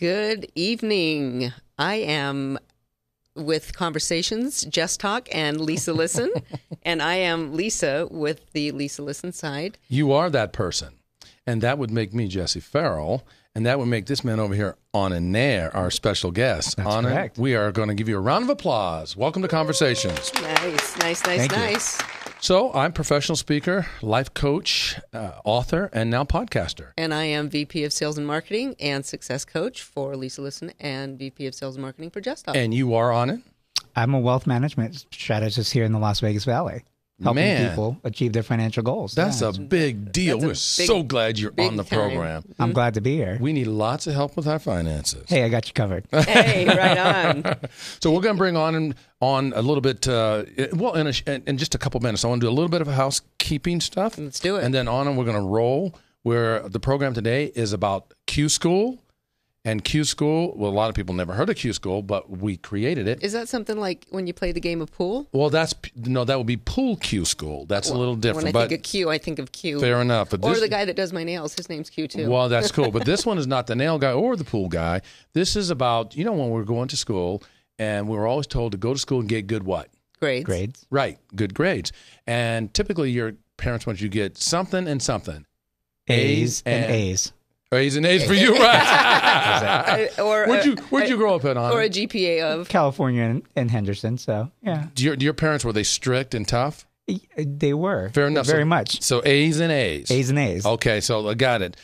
Good evening. I am with Conversations, Just Talk, and Lisa Listen. and I am Lisa with the Lisa Listen side. You are that person. And that would make me Jesse Farrell. And that would make this man over here, Anand Nair, our special guest. That's Anand, correct. we are going to give you a round of applause. Welcome to Conversations. Nice, nice, nice, Thank you. Nice. So, I'm professional speaker, life coach, uh, author, and now podcaster. And I am VP of Sales and Marketing and Success Coach for Lisa Listen and VP of Sales and Marketing for Just Talk. And you are on it. I'm a wealth management strategist here in the Las Vegas Valley, helping Man. people achieve their financial goals. That's Yeah. a big deal. That's a We're big- so glad you're on the time. program. I'm glad to be here. We need lots of help with our finances. Hey, I got you covered. hey, right on. So we're going to bring on on a little bit. Uh, well, in, a, in just a couple minutes, I want to do a little bit of housekeeping stuff. Let's do it. And then on, and we're going to roll. Where the program today is about Q School, and Q School. Well, a lot of people never heard of Q School, but we created it. Is that something like when you play the game of pool? Well, that's no, that would be Pool Q School. That's a little different, When I but think of Q, I think of Q. fair enough. But Or this, the guy that does my nails, his name's Q too. Well, that's cool. But this one is not the nail guy or the pool guy. This is about, you know, when we're going to school and we were always told to go to school and get good what? Grades. Grades. Right, good grades. And typically your parents want you to get something and something. A's and, and- A's. Oh, A's and A's for you, right? I- or where'd you Where'd you grow up at, on or a GPA of California and, and Henderson. So, yeah, Do your, do your parents, were they strict and tough? they were. Fair enough. Very So- much. So A's and A's. A's and A's. Okay, so I got it.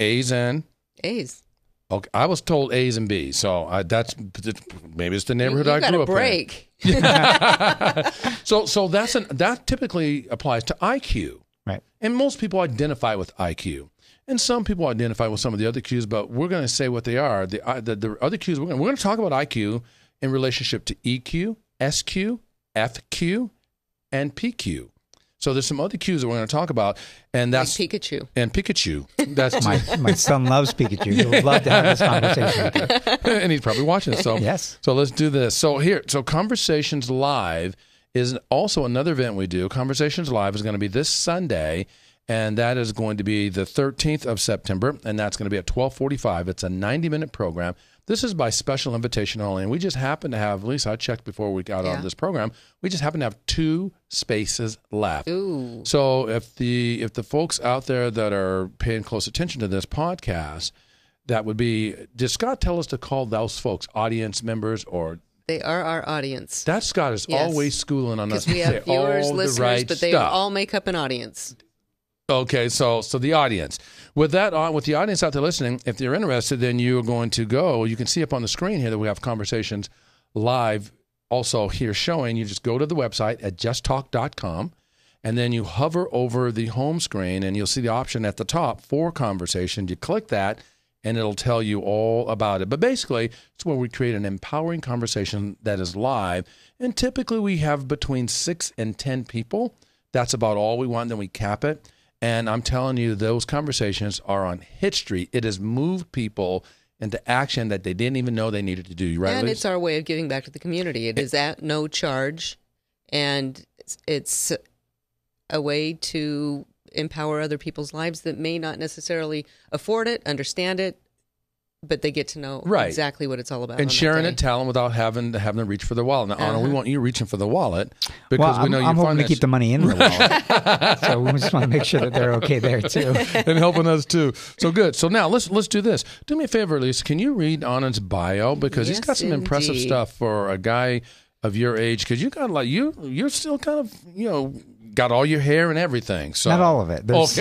A's and A's. okay. I was told A's and B's, so I, that's maybe it's the neighborhood you I grew a up in. break. So so that's an that typically applies to IQ. Right. And most people identify with IQ. And some people identify with some of the other Qs, but we're going to say what they are. The, uh, the, the other Qs, we're going we're going to talk about IQ in relationship to EQ, SQ, FQ, and PQ. So there's some other Qs that we're going to talk about, and Like that's Pikachu. and Pikachu. That's My, my son loves Pikachu. He would love to have this conversation and he's probably watching this. So Yes. So let's do this. So here, so Conversations Live is also another event we do. Conversations Live is going to be this Sunday, and that is going to be the 13th of September, and that's going to be at 12:45. It's a 90-minute program. This is by special invitation only, and we just happen to have. At least I checked before we got Yeah. on this program. We just happen to have two spaces left. Ooh. So if the if the folks out there that are paying close attention to this podcast, that would be did Scott tell us to call those folks audience members or They are our audience. that Scott is Yes. always schooling on us we have viewers, all listeners, the right but they stuff. all make up an audience. Okay, so so the audience. With that on with the audience out there listening, if you're interested, then you're going to go. You can see up on the screen here that we have conversations live also here showing. You just go to the website at justtalk.com and then you hover over the home screen and you'll see the option at the top for conversation. You click that and it'll tell you all about it. But basically, it's where we create an empowering conversation that is live. And typically we have between six and 10 people. That's about all we want. Then we cap it. And I'm telling you, those conversations are on street. It has moved people into action that they didn't even know they needed to do. Right? and Liz? it's our way of giving back to the community. It is at no charge, and it's, it's a way to empower other people's lives that may not necessarily afford it, understand it, but they get to know Right. exactly what it's all about. and sharing day. it, telling without having to having to reach for the wallet. Now, Anand, we Uh-huh. want you reaching for the wallet because Well, we know I'm, you're I'm hoping to keep the money in the wallet. so we just want to make sure that they're okay there, too. and helping us too. So good. So now let's let's do this. Do me a favor, Lisa. Can you read Anand's bio because he's got some impressive stuff for a guy of your age. Because you got like you you're still kind of you know got all your hair and everything. So Not all of it. There's-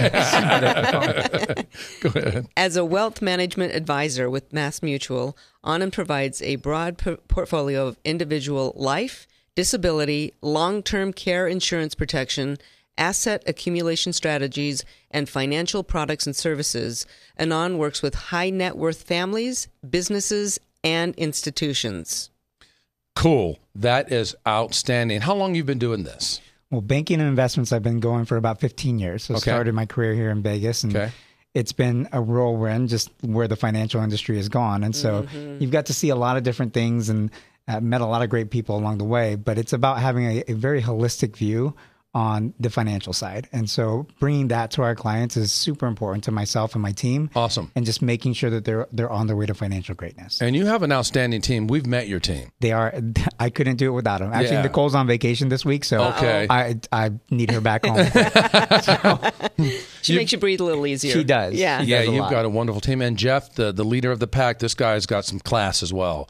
Go ahead. As a wealth management advisor with Mass Mutual, Anand provides a broad p- portfolio of individual life, disability, long term care insurance protection, asset accumulation strategies, and financial products and services. Anand works with high net worth families, businesses, and institutions. Cool. That is outstanding. How long you been doing this? Well, banking and investments, I've been going for about 15 years. So I Okay. started my career here in Vegas. And Okay. it's been a whirlwind just where the financial industry has gone. And so you've got to see a lot of different things and uh, met a lot of great people along the way. But it's about having a, a very holistic view on the financial side. And so bringing that to our clients is super important to myself and my team. Awesome. And just making sure that they're they're on their way to financial greatness. And you have an outstanding team. We've met your team. They are. I couldn't do it without them. Actually, Yeah. Nicole's on vacation this week, so Okay. I I need her back home. She makes you breathe a little easier. She does. Yeah. He Yeah, does you've lot. got a wonderful team. And Jeff, the, the leader of the pack, this guy's got some class as well.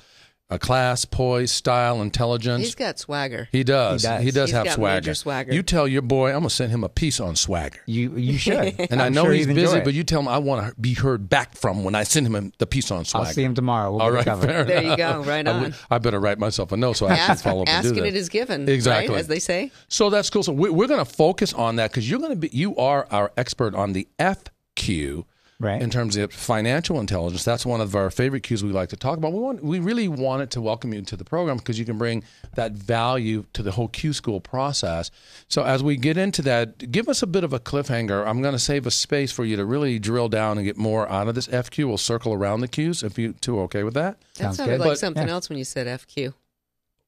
A class, poise, style, intelligence. He's got swagger. he does. He does. He does He's have got swagger. major swagger. You tell your boy, I'm going to send him a piece on swagger. you you should. And i know sure he's busy, it. but you tell him I want to be heard back from when I send him the piece on swagger. I'll see him tomorrow. We'll All get it fair There you go. Right I, on. would- I better write myself a note so I can Ask, follow up asking it is given. Exactly. Right? As they say. So that's cool. So we- we're going to focus on that because you're going to be, you are our expert on the FQ, Right. In terms of financial intelligence, that's one of our favorite cues we like to talk about. We want, we really wanted to welcome you into the program because you can bring that value to the whole Q school process. So as we get into that, give us a bit of a cliffhanger. I'm going to save a space for you to really drill down and get more out of this FQ. We'll circle around the Qs if you two are okay with that. That Sounds sounded good. like But- something yeah. else when you said FQ.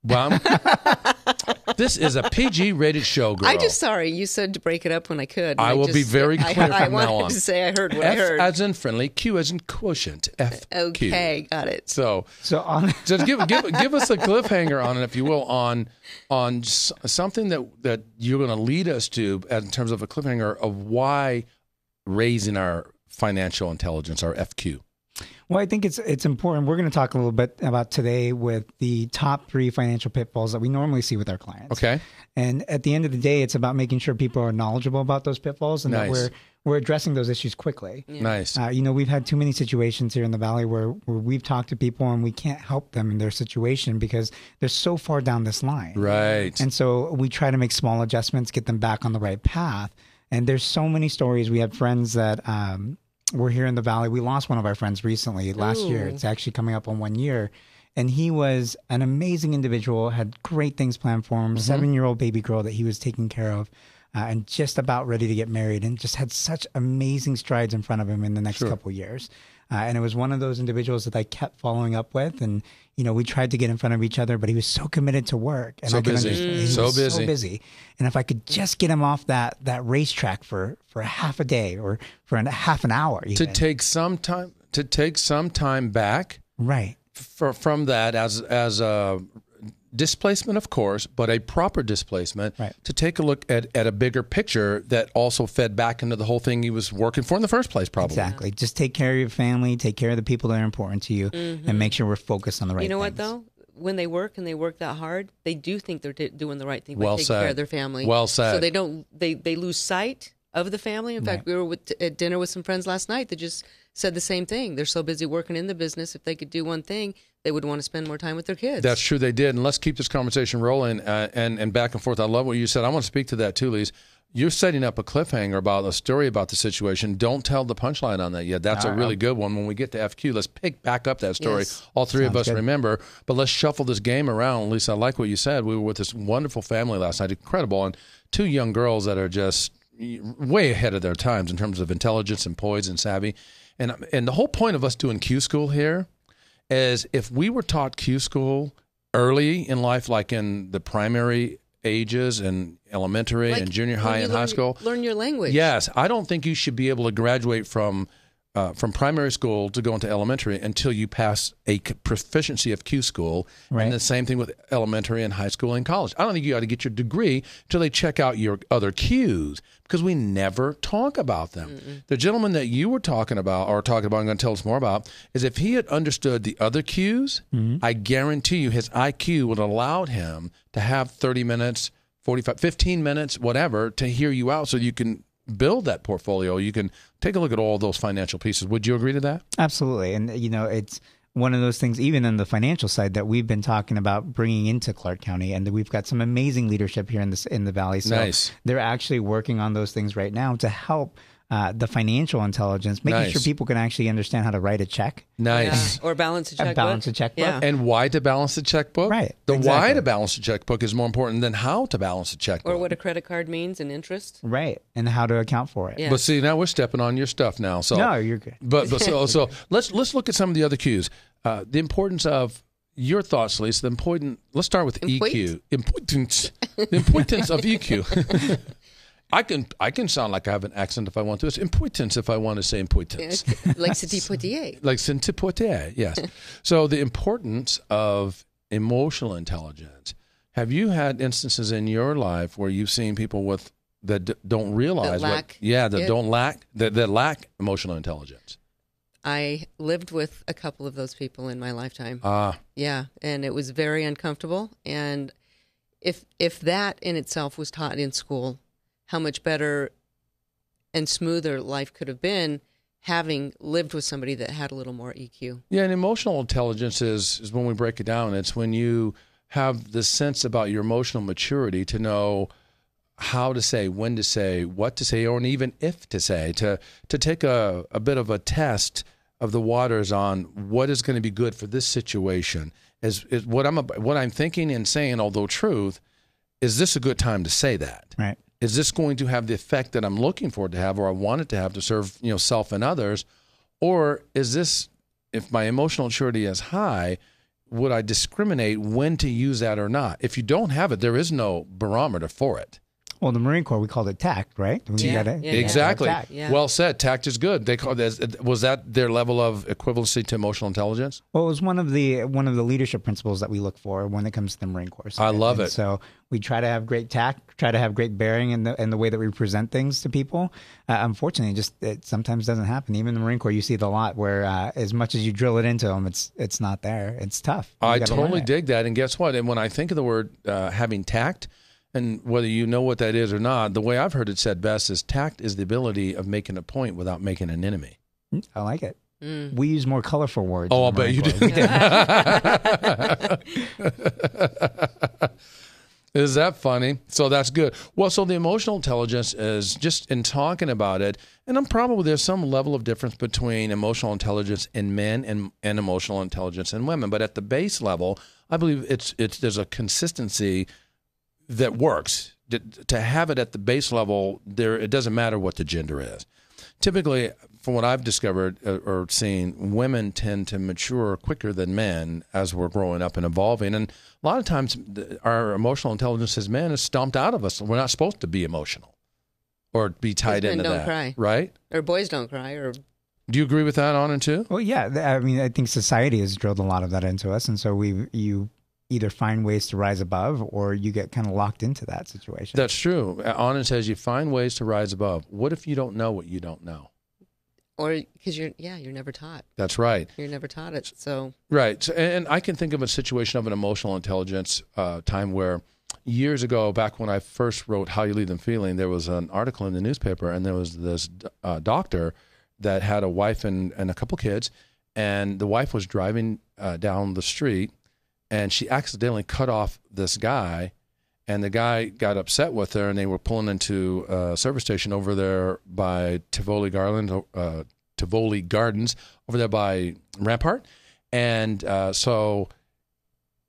Well, I'm- this is a PG rated show, girl. I just sorry you said to break it up when I could. I and will be just- very I- clear I, from now wanted on. to say I heard what I F heard. as in friendly, Q as in quotient. F. okay, got it. So So on just give give give us a cliffhanger on it, if you will, on on something that that you're going to lead us to in terms of a cliffhanger of why raising our financial intelligence, our FQ. Well, I think it's it's important. We're going to talk a little bit about today with the top three financial pitfalls that we normally see with our clients. Okay. And at the end of the day, it's about making sure people are knowledgeable about those pitfalls and Nice. that we're we're addressing those issues quickly. Nice. Uh, you know, we've had too many situations here in the valley where, where we've talked to people and we can't help them in their situation because they're so far down this line. right. And so we try to make small adjustments, get them back on the right path. And there's so many stories. We had friends that um, were here in the valley. We lost one of our friends recently last year. It's actually coming up on one year. And he was an amazing individual, had great things planned for him, mm-hmm. seven year old baby girl that he was taking care of. Uh, and just about ready to get married, and just had such amazing strides in front of him in the next couple of years. Uh, and it was one of those individuals that I kept following up with, and you know we tried to get in front of each other, but he was so committed to work, and So I busy. So was busy. so busy. And if I could just get him off that that racetrack for for a half a day or for a half an hour, to take some time to take some time back right, for, from that as as a displacement, of course, but a proper displacement Right. to take a look at, at a bigger picture that also fed back into the whole thing he was working for in the first place, probably. exactly. Just take care of your family, take care of the people that are important to you, and make sure we're focused on the right. Mm-hmm. you know what though? When they work and they work that hard, they do think they're t- doing the right thing by Well taking said. care of their family. Well said. So they don't they they lose sight of the family. In fact, we were with, at dinner with some friends last night that just said the same thing. They're so busy working in the business. If they could do one thing, they would want to spend more time with their kids. That's true. They did, and let's keep this conversation rolling uh, and and back and forth. I love what you said. I want to speak to that too, Lise. You're setting up a cliffhanger about a story about the situation. Don't tell the punchline on that yet. That's a really good one. When we get to FQ, let's pick back up that story. Yes. All three of us good. remember, but let's shuffle this game around. Lisa, I like what you said. We were with this wonderful family last night, incredible, and two young girls that are just way ahead of their times in terms of intelligence and poise and savvy. And and the whole point of us doing Q school here is if we were taught Q school early in life, like in the primary ages and elementary Like and junior high and learn, high school, Learn your language. yes, I don't think you should be able to graduate from uh, from primary school to go into elementary until you pass a proficiency of Q school, Right. and the same thing with elementary and high school and college. I don't think you got to get your degree until they check out your other Qs because we never talk about them. The gentleman that you were talking about, or talking about, I'm going to tell us more about, is if he had understood the other Qs, I guarantee you his IQ would have allowed him to have 30 minutes. 45 15 minutes whatever to hear you out so you can build that portfolio you can take a look at all those financial pieces would you agree to that Absolutely. And, you know, it's one of those things, even in the financial side, that we've been talking about bringing into Clark County. And we've got some amazing leadership here in, this, in the Valley. So Nice. they're actually working on those things right now to help uh, the financial intelligence, making Nice. sure people can actually understand how to write a check. Yeah. nice Or balance a checkbook. balance a checkbook. Yeah. and why to balance a checkbook Right, the why to balance a checkbook is more important than how to balance a checkbook or what a credit card means and interest. Right. And how to account for it. Yeah. but see now we're stepping on your stuff now so No, you're good. but, but so so let's let's look at some of the other cues uh, the importance of your thoughts lisa the important let's start with Important. eq importance The importance of EQ. I can I can sound like I have an accent if I want to. It's importance if I want to say importance. like Sidney Poitier. like Saint-Poitier, yes. so the importance of emotional intelligence. Have you had instances in your life where you've seen people with that d- don't realize That what? Yeah, that it. don't lack that, that lack emotional intelligence. I lived with a couple of those people in my lifetime. Ah, Yeah, and it was very uncomfortable. And if if that in itself was taught in school, how much better and smoother life could have been having lived with somebody that had a little more EQ. yeah. And emotional intelligence is is when we break it down. It's when you have the sense about your emotional maturity to know how to say, when to say, what to say, or even if to say, to to take a, a bit of a test of the waters on what is going to be good for this situation. Is, is what I'm what I'm thinking and saying, although truth, is this a good time to say that? Right. Is this going to have the effect that I'm looking for it to have, or I want it to have to serve you know self and others, or is this if my emotional maturity is high? Would I discriminate when to use that or not? If you don't have it, there is no barometer for it. Well, the Marine Corps, we called it tact, right? We Yeah, gotta- yeah, Exactly. gotta. Yeah. Well said. Tact is good. They call that. Was that their level of equivalency to emotional intelligence? Well, it was one of the one of the leadership principles that we look for when it comes to the Marine Corps. I love And it. So we try to have great tact, try to have great bearing in the in the way that we present things to people. Uh, unfortunately, just it sometimes doesn't happen. Even in the Marine Corps, you see it a lot where uh, as much as you drill it into them, it's it's not there. It's tough. You I totally dig that. And guess what? And when I think of the word uh, having tact, and whether you know what that is or not, the way I've heard it said best is tact is the ability of making a point without making an enemy. I like it. Mm. We use more colorful words. Oh, I'll bet you Corps. do. Is that funny? So that's good. Well, so the emotional intelligence is just in talking about it, and I'm probably there's some level of difference between emotional intelligence in men and, and emotional intelligence in women. But at the base level, I believe it's it's there's a consistency that works. To, to have it at the base level, there it doesn't matter what the gender is. Typically, from what I've discovered uh, or seen, women tend to mature quicker than men as we're growing up and evolving. And a lot of times, our emotional intelligence as men is stomped out of us. We're not supposed to be emotional or be tied into don't that, cry. right? Or boys don't cry, or Do you agree with that, Anand too? Well, yeah. I mean, I think society has drilled a lot of that into us, and so we you either find ways to rise above, or you get kind of locked into that situation. That's true. Anand says you find ways to rise above. What if you don't know what you don't know? or because you're yeah you're never taught. That's right. You're never taught it. So Right. So, and I can think of a situation of an emotional intelligence uh, time where years ago, back when I first wrote How You Leave Them Feeling, there was an article in the newspaper, and there was this uh, doctor that had a wife and, and a couple kids, and the wife was driving uh, down the street, and she accidentally cut off this guy. And the guy got upset with her, and they were pulling into a service station over there by Tivoli Garland, uh, Tivoli Gardens, over there by Rampart. And uh, so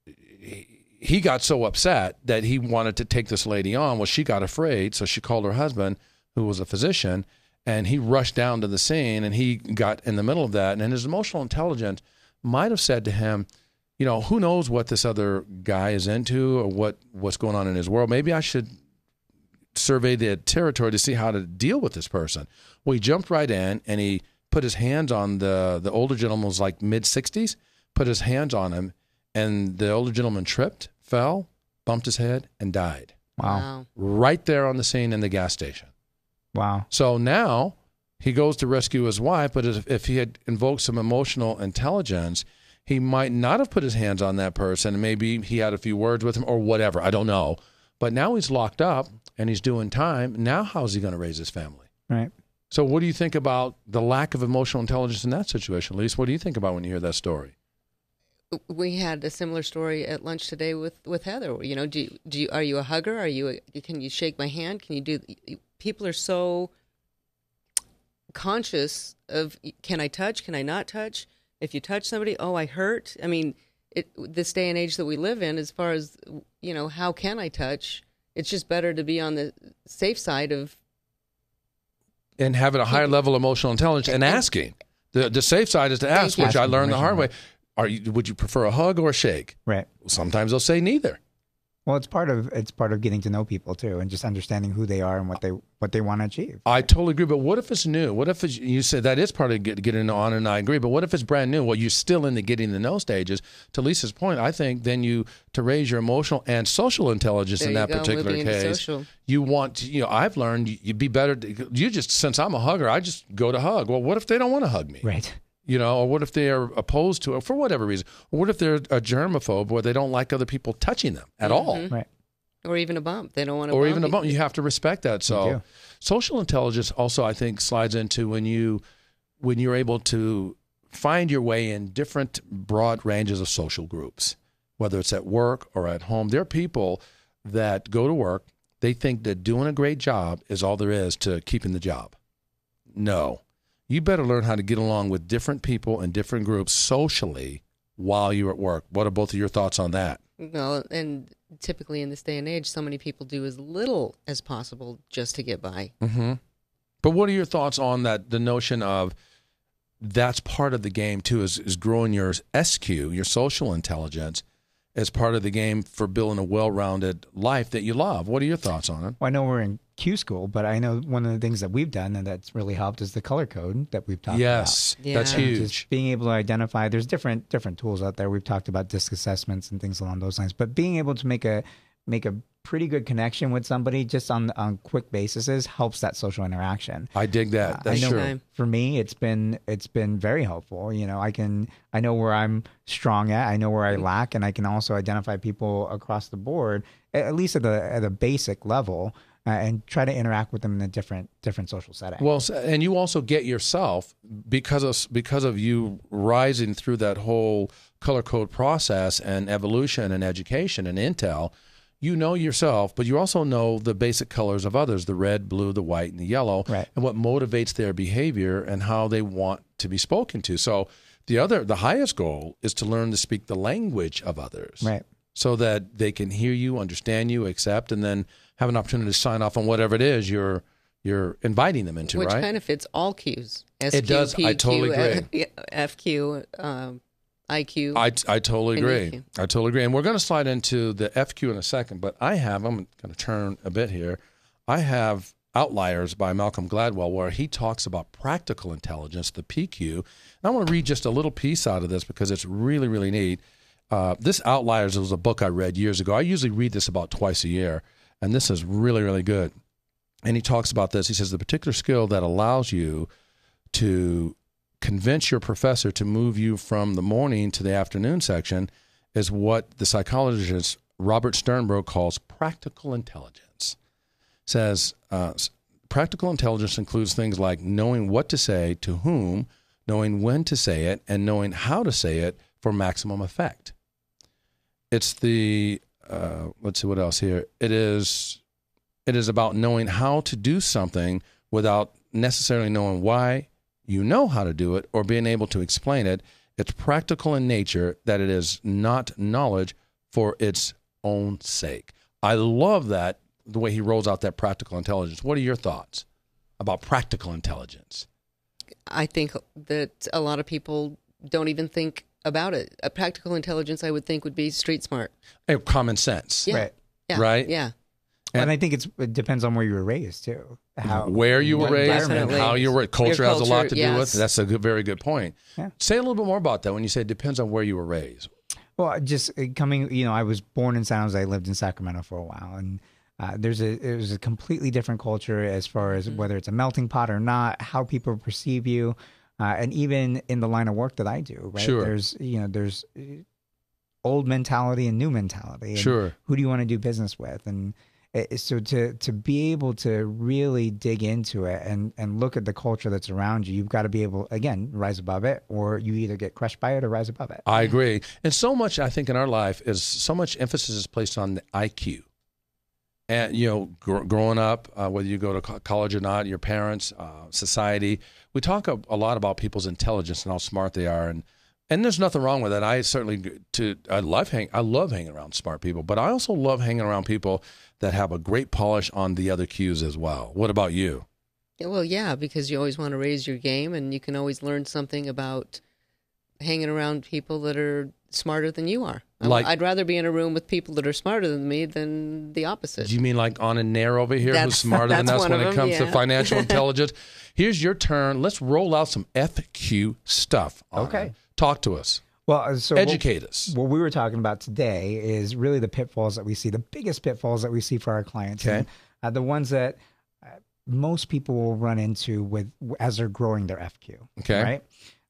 he- he got so upset that he wanted to take this lady on. Well, she got afraid, so she called her husband, who was a physician, and he rushed down to the scene. And he got in the middle of that, and his emotional intelligence might have said to him, "You know, who knows what this other guy is into or what what's going on in his world? Maybe I should." survey the territory to see how to deal with this person. Well, he jumped right in and he put his hands on the the older gentleman was like mid sixties. Put his hands on him, and the older gentleman tripped, fell, bumped his head, and died wow, right there on the scene in the gas station. wow, So now he goes to rescue his wife, but if, if he had invoked some emotional intelligence, he might not have put his hands on that person. Maybe he had a few words with him or whatever. I don't know. But now he's locked up and he's doing time. Now, how's he going to raise his family? right. So, what do you think about the lack of emotional intelligence in that situation, Lise? What do you think about when you hear that story? we had a similar story at lunch today with with Heather. You know, do you, do you are you a hugger? Are you a, can you shake my hand? Can you do? People are so conscious of can I touch? Can I not touch? If you touch somebody, oh, I hurt. I mean, it this day and age that we live in, as far as you know, how can I touch? It's just better to be on the safe side of And having a higher level of emotional intelligence and asking. The, the safe side is to ask, which I learned the hard way. Are you, would you prefer a hug or a shake? Right. Sometimes they'll say neither. Well, it's part of it's part of getting to know people too, and just understanding who they are and what they what they want to achieve. I totally agree. But what if it's new? What if it's, you say that is part of get, getting on, and I agree. But what if it's brand new? Well, you're still in the getting to know stages. To Lisa's point, I think then you to raise your emotional and social intelligence There in that go, particular case. You want to, you know, I've learned you- you'd be better. To, you just since I'm a hugger, I just go to hug. Well, what if they don't want to hug me? Right. You know, or what if they are opposed to it for whatever reason? Or what if they're a germaphobe where they don't like other people touching them at mm-hmm. all? Right. Or even a bump. They don't want to. or even a bump. You have to respect that. So, social intelligence also, I think, slides into when you when you're able to find your way in different broad ranges of social groups, whether it's at work or at home. There are people that go to work. They think that doing a great job is all there is to keeping the job. No, you better learn how to get along with different people and different groups socially while you're at work. What are both of your thoughts on that? Well, and typically in this day and age, so many people do as little as possible just to get by. Mm-hmm. But what are your thoughts on that? The notion of that's part of the game too, is, is growing your SQ, your social intelligence, as part of the game for building a well-rounded life that you love. What are your thoughts on it? Well, I know we're in Q school, but I know one of the things that we've done and that's really helped is the color code that we've talked about. yes, Yeah. that's And huge. Just being able to identify. There's different different tools out there. We've talked about disc assessments and things along those lines, but being able to make a make a pretty good connection with somebody just on on quick basis helps that social interaction. I dig that. Uh, that's I know true. For me it's been it's been very helpful you know i can i know where i'm strong at i know where i lack and i can also identify people across the board at at least at the at a basic level uh, and try to interact with them in a different different social setting Well, and you also get yourself because of because of you rising through that whole color code process and evolution and education and intel. You know yourself, but you also know the basic colors of others: the red, blue, the white, and the yellow, Right. and what motivates their behavior and how they want to be spoken to. So, the other, the highest goal is to learn to speak the language of others, right so that they can hear you, understand you, accept, and then have an opportunity to sign off on whatever it is you're you're inviting them into, Which right? kind of fits all Qs. SQ, It does. I totally agree. FQ, um, IQ. I, I totally agree. I totally agree. And we're going to slide into the FQ in a second, but I have, I'm going to turn a bit here. I have Outliers by Malcolm Gladwell, where he talks about practical intelligence, the PQ. And I want to read just a little piece out of this because it's really, really neat. Uh, this Outliers was a book I read years ago. I usually read this about twice a year, and this is really, really good. And he talks about this. He says the particular skill that allows you to convince your professor to move you from the morning to the afternoon section is what the psychologist Robert Sternberg calls practical intelligence. Says uh, practical intelligence includes things like knowing what to say to whom, knowing when to say it, and knowing how to say it for maximum effect. It's the uh, let's see what else here. It is it is about knowing how to do something without necessarily knowing why you know how to do it or being able to explain it. It's practical in nature that it is not knowledge for its own sake. I love that the way he rolls out that practical intelligence. What are your thoughts about practical intelligence? I think that a lot of people don't even think about it. A practical intelligence, I would think, would be street smart. Eh, Common sense, Yeah. right Yeah. Right? Yeah. and i think it's it depends on where you were raised too how where you were raised and how you were raised. Culture, has a lot culture, to do with yes. it. That's a good, very good point. Yeah. Say a little bit more about that when you say it depends on where you were raised. Well, just uh, coming, you know, I was born in San Jose. I lived in Sacramento for a while, and uh, there's a it was a completely different culture as far as whether it's a melting pot or not, how people perceive you, uh, and even in the line of work that I do. Right? Sure. There's you know there's uh, old mentality and new mentality. And Sure. Who do you want to do business with? And it, so to to be able to really dig into it and and look at the culture that's around you, you've got to be able again rise above it, or you either get crushed by it or rise above it. I agree. And so much, I think, in our life is so much emphasis is placed on the IQ. And, you know, gr- growing up, uh, whether you go to co- college or not, your parents, uh, society, we talk a, a lot about people's intelligence and how smart they are. And, and there's nothing wrong with that. I certainly, to, I love hang, I love hanging around smart people, but I also love hanging around people that have a great polish on the other cues as well. What about you? Well, yeah, because you always want to raise your game, and you can always learn something about hanging around people that are smarter than you are. I- Like- I'd rather be in a room with people that are smarter than me than the opposite. Do you mean like Anand Nair over here who's smarter than us when of it them, comes to financial intelligence? Here's your turn. Let's roll out some FQ stuff. Anand. Okay. Talk to us. Well, uh, so what- Educate us. What we were talking about today is really the pitfalls that we see, the biggest pitfalls that we see for our clients, Okay. and uh, the ones that uh, most people will run into with as they're growing their FQ. Okay. Right.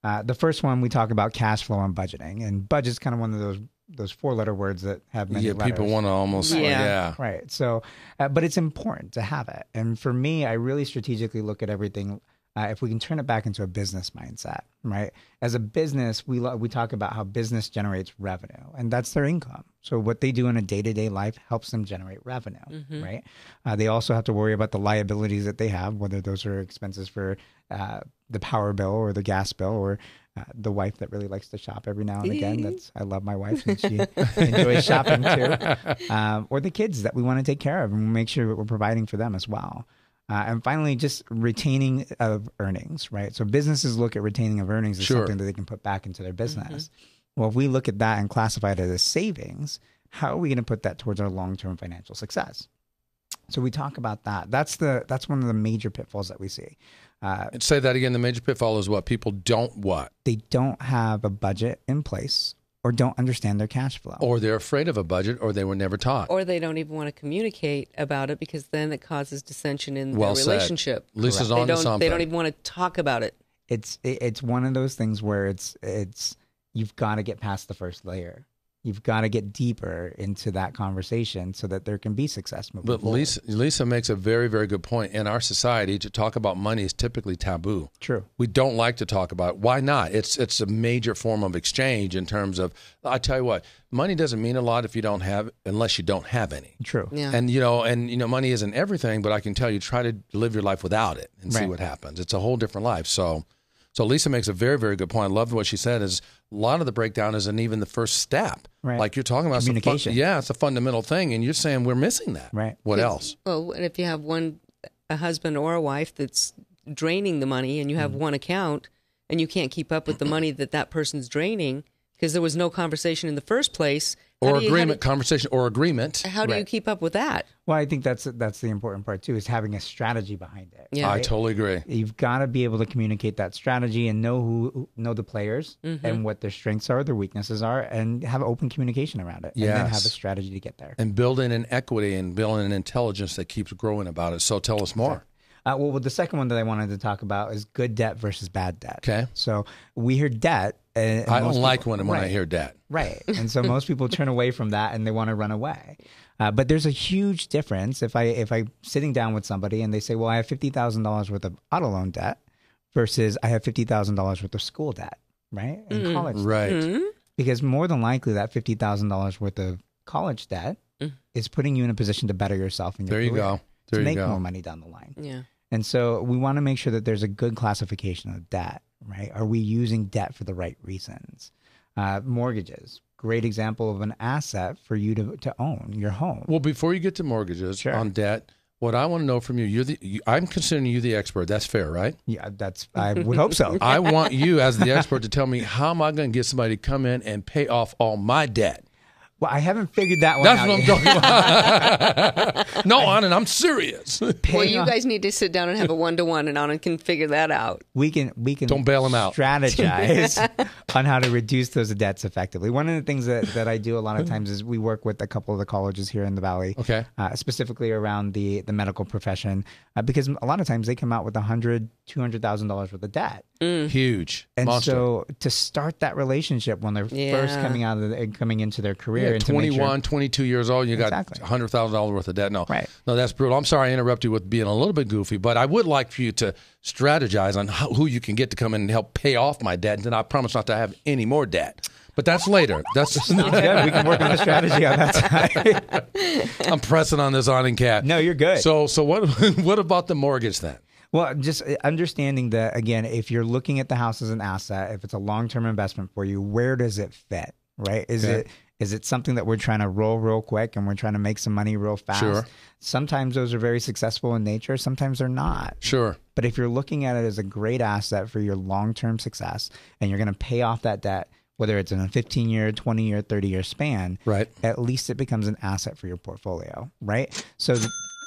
Uh, the first one we talk about cash flow and budgeting, and budget's kind of one of those those four letter words that have many Yeah, letters. people want to almost. Yeah. yeah. Right. So, uh, but it's important to have it. And for me, I really strategically look at everything. Uh, if we can turn it back into a business mindset, right? As a business, we lo- we talk about how business generates revenue, and that's their income. So what they do in a day to day life helps them generate revenue, right? Uh, they also have to worry about the liabilities that they have, whether those are expenses for uh, the power bill or the gas bill or uh, the wife that really likes to shop every now and again. That's I love my wife and she enjoys shopping too. Um, or the kids that we want to take care of and we make sure that we're providing for them as well. Uh, and finally, just retaining of earnings, right? So businesses look at retaining of earnings as Sure. something that they can put back into their business. Well, if we look at that and classify it as savings, how are we going to put that towards our long-term financial success? So we talk about that. That's the that's one of the major pitfalls that we see. Uh, And Say that again. The major pitfall is what people don't what, they don't have a budget in place or don't understand their cash flow. or they're afraid of a budget, or they were never taught. or they don't even want to communicate about it because then it causes dissension in Well their said. relationship. Lisa's they on to don't, something. They don't even want to talk about it. it's it, it's one of those things where it's it's you've got to get past the first layer. You've got to get deeper into that conversation so that there can be success moving But forward. Lisa, Lisa makes a very, very good point. In our society, to talk about money is typically taboo. True. We don't like to talk about it. Why not? It's it's a major form of exchange in terms of. I tell you what, money doesn't mean a lot if you don't have, unless you don't have any. True. Yeah. And you know, and you know, money isn't everything, but I can tell you, try to live your life without it and see what happens. It's a whole different life. So, so Lisa makes a very, very good point. I love what she said. Is a lot of the breakdown isn't even the first step. Right. Like you're talking about it's a fun- Communication. yeah, it's a fundamental thing, and you're saying we're missing that. Right. What else? Well, and if you have one, a husband or a wife that's draining the money and you Mm-hmm. have one account and you can't keep up with the money that that person's draining because there was no conversation in the first place. how Or you- how agreement, conversation, or agreement. how do you keep up with that? Well, I think that's that's the important part too is having a strategy behind it. Yeah. I totally agree. You've got to be able to communicate that strategy and know who who- know the players Mm-hmm. and what their strengths are, their weaknesses are, and have open communication around it. And then have a strategy to get there. And building an equity and building an intelligence that keeps growing about it. So tell us more. Uh, well, the second one that I wanted to talk about is good debt versus bad debt. Okay. So we hear debt. And, and I don't like people- when when I hear debt. Right. And so most people turn away from that and they want to run away. Uh, but there's a huge difference if I if I'm sitting down with somebody and they say, "Well, I have fifty thousand dollars worth of auto loan debt," versus I have fifty thousand dollars worth of school debt, right? And college, debt. Right. because more than likely that fifty thousand dollars worth of college debt is putting you in a position to better yourself in your There you career, go. There to you make go. more money down the line. Yeah. And so we want to make sure that there's a good classification of debt, right? Are we using debt for the right reasons? Uh, mortgages, great example of an asset for you to, to own your home. Well, before you get to mortgages Sure. on debt, what I want to know from you, you're the, you, I'm considering you the expert. That's fair, right? Yeah, that's, I would hope so. I want you as the expert to tell me how am I going to get somebody to come in and pay off all my debt? Well, I haven't figured that one That's out That's what I'm yet. talking about. no, Anand, I'm serious. Well, you guys need to sit down and have a one to one, and Anand can figure that out. we can we can Don't bail 'em out. strategize on how to reduce those debts effectively one of the things that, that i do a lot of times is we work with a couple of the colleges here in the valley Okay. uh, specifically around the the medical profession uh, because a lot of times they come out with a hundred two hundred thousand dollars worth of debt Huge. and Monster. so to start that relationship when they're first coming out of the, coming into their career yeah, and 21, sure, 22 years old, and you got Exactly. $100,000 worth of debt. No, Right. no, that's brutal. I'm sorry I interrupted you with being a little bit goofy, but I would like for you to strategize on how, who you can get to come in and help pay off my debt. And then I promise not to have any more debt. But that's later. That's Good, we can work on the strategy on that side. I'm pressing on this on and cat. No, you're good. So, so what? What about the mortgage then? Well, just uh, understanding that again, if you're looking at the house as an asset, if it's a long-term investment for you, where does it fit? Right? Is Okay. it is it something that we're trying to roll real quick and we're trying to make some money real fast? Sure. Sometimes those are very successful in nature. Sometimes they're not. Sure. But if you're looking at it as a great asset for your long-term success and you're going to pay off that debt whether it's in a 15 year, 20 year, 30 year span, Right. at least it becomes an asset for your portfolio, right? So th-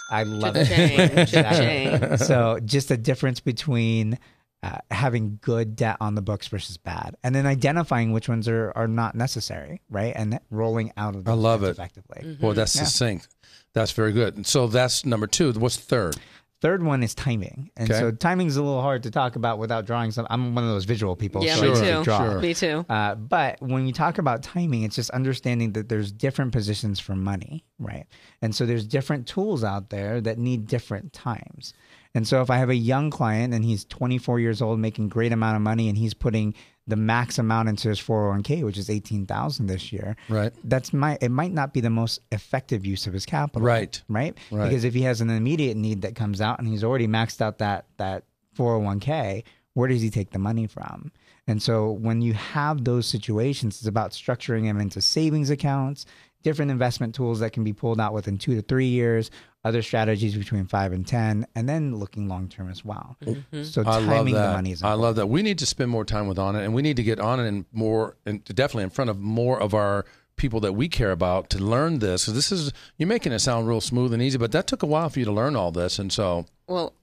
I love it. Cha-ching, Exactly. cha-ching. so just the difference between uh, having good debt on the books versus bad, and then identifying which ones are, are not necessary, right? And rolling out of I love it. effectively. well, that's Yeah. succinct. That's very good. And So that's number two. What's third? Third one is timing, and Okay. so timing is a little hard to talk about without drawing some. I'm one of those visual people, Yeah, so me I too. draw. Sure. Me too. Uh, but when you talk about timing, it's just understanding that there's different positions for money, right? And so there's different tools out there that need different times. And so if I have a young client and he's 24 years old, making great amount of money, and he's putting the max amount into his 401k, which is 18,000 this year, Right. that's my it might not be the most effective use of his capital Right. right Right. because if he has an immediate need that comes out and he's already maxed out that that 401k where does he take the money from and so when you have those situations it's about structuring them into savings accounts different investment tools that can be pulled out within two to three years other strategies between five and ten and then looking long term as well mm-hmm. so I love timing that. the money is I love that. We need to spend more time with on it, and we need to get on it and more, and definitely in front of more of our people that we care about to learn this. 'Cause this is you're making it sound real smooth and easy, but that took a while for you to learn all this, and so Well,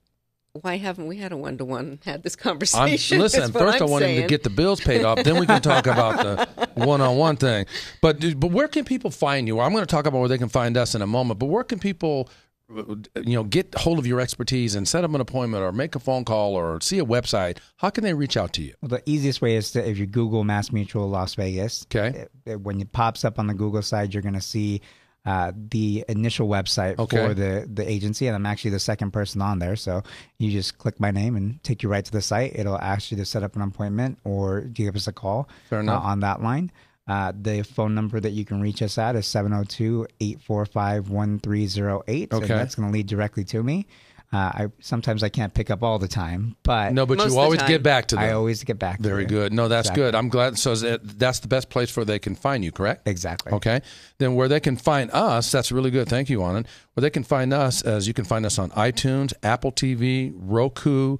why haven't we had a one to one had this I'm, conversation? listen. First, I I'm want him to get the bills paid off. Then we can talk about the one-on-one thing. But but where can people find you? I'm going to talk about where they can find us in a moment. But where can people, you know, get hold of your expertise and set up an appointment or make a phone call or see a website? How can they reach out to you? Well, the easiest way is to if you Google Mass Mutual Las Vegas. Okay. when it pops up on the Google side, you're going to see uh, the initial website Okay. for the the agency, and I'm actually the second person on there. So you just click my name and take you right to the site. It'll ask you to set up an appointment or give us a call. Uh, on that line. Uh, the phone number that you can reach us at is 702 845 1308. Okay. That's going to lead directly to me. Uh, I Sometimes I can't pick up all the time, but No, but you always get back to them. I always get back to Very you. good. No, that's Exactly. good. I'm glad. So is it- that's the best place where they can find you, correct? Exactly. Okay. Then where they can find us, that's really good. Thank you, Anand. Where they can find us, as you can find us on iTunes, Apple TV, Roku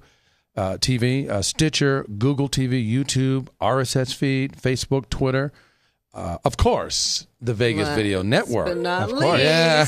uh, TV, uh, Stitcher, Google TV, YouTube, RSS feed, Facebook, Twitter. Uh, of course, the Vegas Last Video Network. But not of course. Yeah.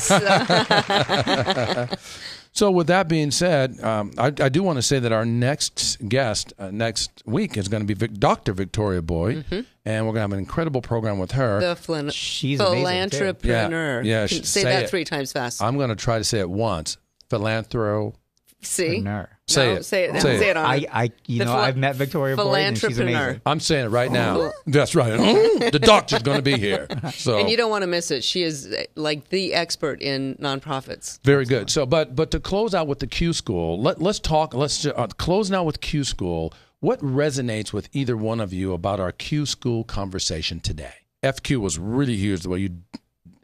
least. So, with that being said, um, I, I do want to say that our next guest uh, next week is going to be Vic, Dr. Victoria Boyd, and we're going to have an incredible program with her. the philan- She's philanthropreneur. Yeah, yeah, say, say that it. three times fast. I'm going to try to say it once. Philanthro. See? Entrepreneur. Say No, it. Say it. Say it. Say it on. I, I, you The know, phila- I've met Victoria Boyd and she's amazing. I'm saying it right now. That's right. the doctor's going to be here. So and you don't want to miss it. She is uh, like the expert in nonprofits. very good. So, but but to close out with the Q School, let let's talk. Let's ju- uh, close now with Q School. What resonates with either one of you about our Q School conversation today? FQ was really huge. The way you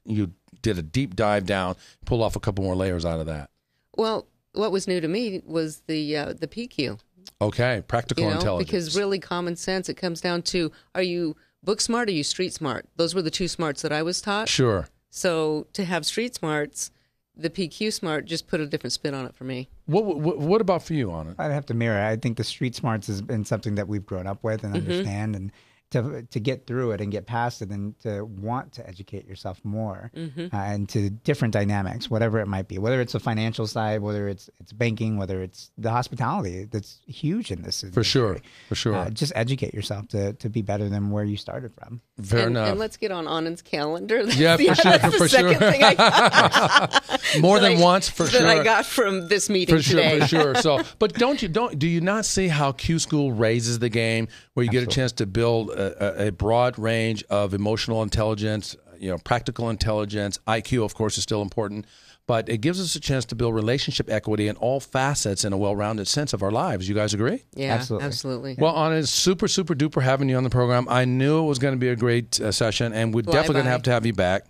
you did a deep dive down, pull off a couple more layers out of that. Well, what was new to me was the uh, the PQ. Okay, practical You know, intelligence. because really common sense. It comes down to: Are you book smart? Are you street smart? Those were the two smarts that I was taught. sure. So to have street smarts, the PQ smart just put a different spin on it for me. What what, what about for you, Anand? I'd have to mirror. I think the street smarts has been something that we've grown up with and understand, and to to get through it and get past it, and to want to educate yourself more, uh, and to different dynamics, whatever it might be, whether it's the financial side, whether it's it's banking, whether it's the hospitality, that's huge in this. For sure, for sure. Uh, just educate yourself to to be better than where you started from. Fair and, enough. And let's get on Anand's calendar. That's Yeah, the, for sure, that's the for second sure. thing I got, More than I- once, for that sure. I got from this meeting for sure, today. for sure. So, but don't you don't do you not see how Q School raises the game, where you get a chance to build a, a, a broad range of emotional intelligence, you know, practical intelligence, IQ, of course, is still important, but it gives us a chance to build relationship equity in all facets in a well-rounded sense of our lives. You guys agree? Yeah, Absolutely. absolutely. Well, Anand, it's super, super duper having you on the program. I knew it was going to be a great uh, session, and we're definitely going to have to have you back.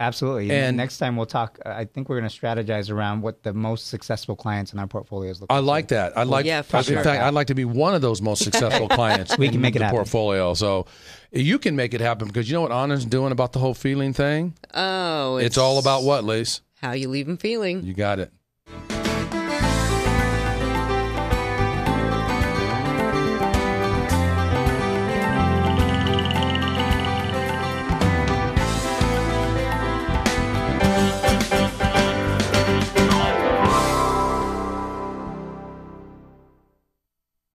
Absolutely. And- And next time we'll talk. uh, I think we're going to strategize around what the most successful clients in our portfolios look. Like. I like. like that. I like. yeah, for in sure. fact, I'd like to be one of those most successful clients. We can in make it the happen. portfolio. So you can make it happen because you know what Anand's doing about the whole feeling thing. oh, It's, all about what, Lise? How you leave them feeling. You got it.